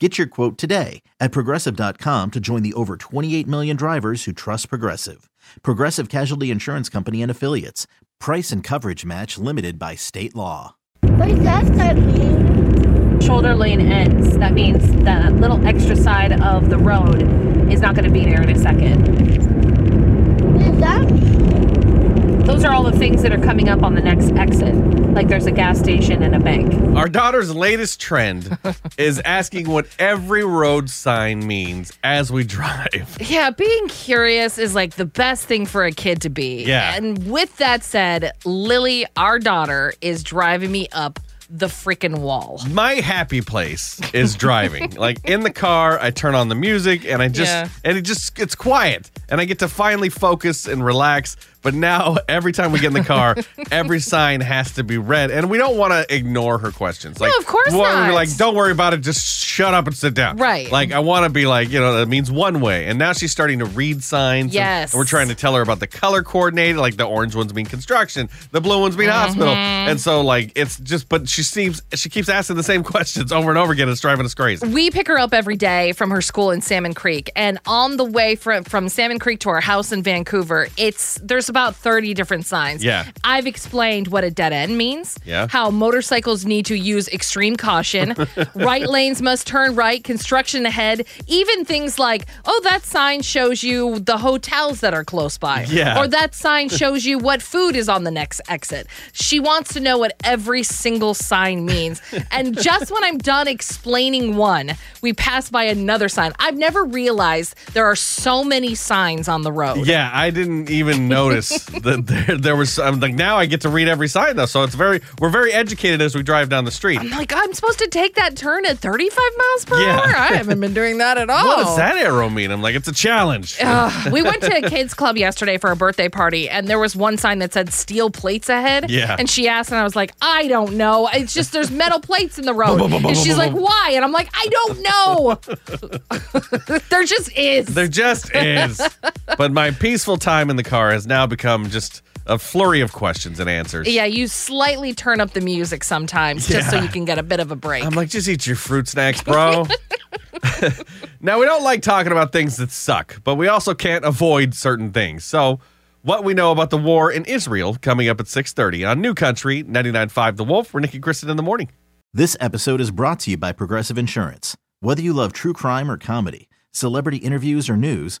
Get your quote today at progressive.com to join the over 28 million drivers who trust Progressive. Progressive Casualty Insurance Company and Affiliates. Price and coverage match limited by state law. What does that mean? shoulder lane ends, that means the little extra side of the road is not going to be there in a second. What does that mean? Those are all the things that are coming up on the next exit. Like there's a gas station and a bank. Our daughter's latest trend is asking what every road sign means as we drive. Yeah, being curious is like the best thing for a kid to be. Yeah. And with that said, Lily, our daughter, is driving me up the freaking wall. My happy place is driving. like in the car, I turn on the music and I just Yeah. and it just it's quiet and I get to finally focus and relax. But now every time we get in the car, every sign has to be read, and we don't want to ignore her questions. Like, of course we wanna be not. like, don't worry about it. Just shut up and sit down. Right. Like I want to be like, you know, that means one way, and now she's starting to read signs. and- Yes. and we're trying to tell her about the color coordinated. Like the orange ones mean construction, the blue ones mean Mm-hmm. hospital, and so like it's just. But she seems she keeps asking the same questions over and over again. It's driving us crazy. We pick her up every day from her school in Salmon Creek, and on the way from from Salmon Creek to our house in Vancouver, it's there's about 30 different signs. Yeah. I've explained what a dead end means. Yeah. How motorcycles need to use extreme caution. right lanes must turn right, construction ahead. Even things like, oh, that sign shows you the hotels that are close by. Yeah. Or that sign shows you what food is on the next exit. She wants to know what every single sign means. and just when I'm done explaining one, we pass by another sign. I've never realized there are so many signs on the road. Yeah, I didn't even notice that there, there was. I'm like now I get to read every sign though, so it's very we're very educated as we drive down the street. I'm like, I'm supposed to take that turn at 35 miles per Yeah. hour? I haven't been doing that at all. What does that arrow mean? I'm like, it's a challenge. Ugh. we went to a kids club yesterday for a birthday party, and there was one sign that said steel plates ahead. Yeah. And she asked, and I was like, I don't know. It's just there's metal plates in the road. and she's like, why? And I'm like, I don't know. there just is. There just is. but my peaceful time in the car has now become just a flurry of questions and answers. yeah, you slightly turn up the music sometimes just so Yeah. you can get a bit of a break. I'm like, just eat your fruit snacks, bro. now we don't like talking about things that suck, but we also can't avoid certain things. So, what we know about the war in Israel coming up at 6:30 on New Country 99.5 The Wolf. We're Nicky Kristen in the morning. This episode is brought to you by Progressive Insurance. Whether you love true crime or comedy, celebrity interviews or news,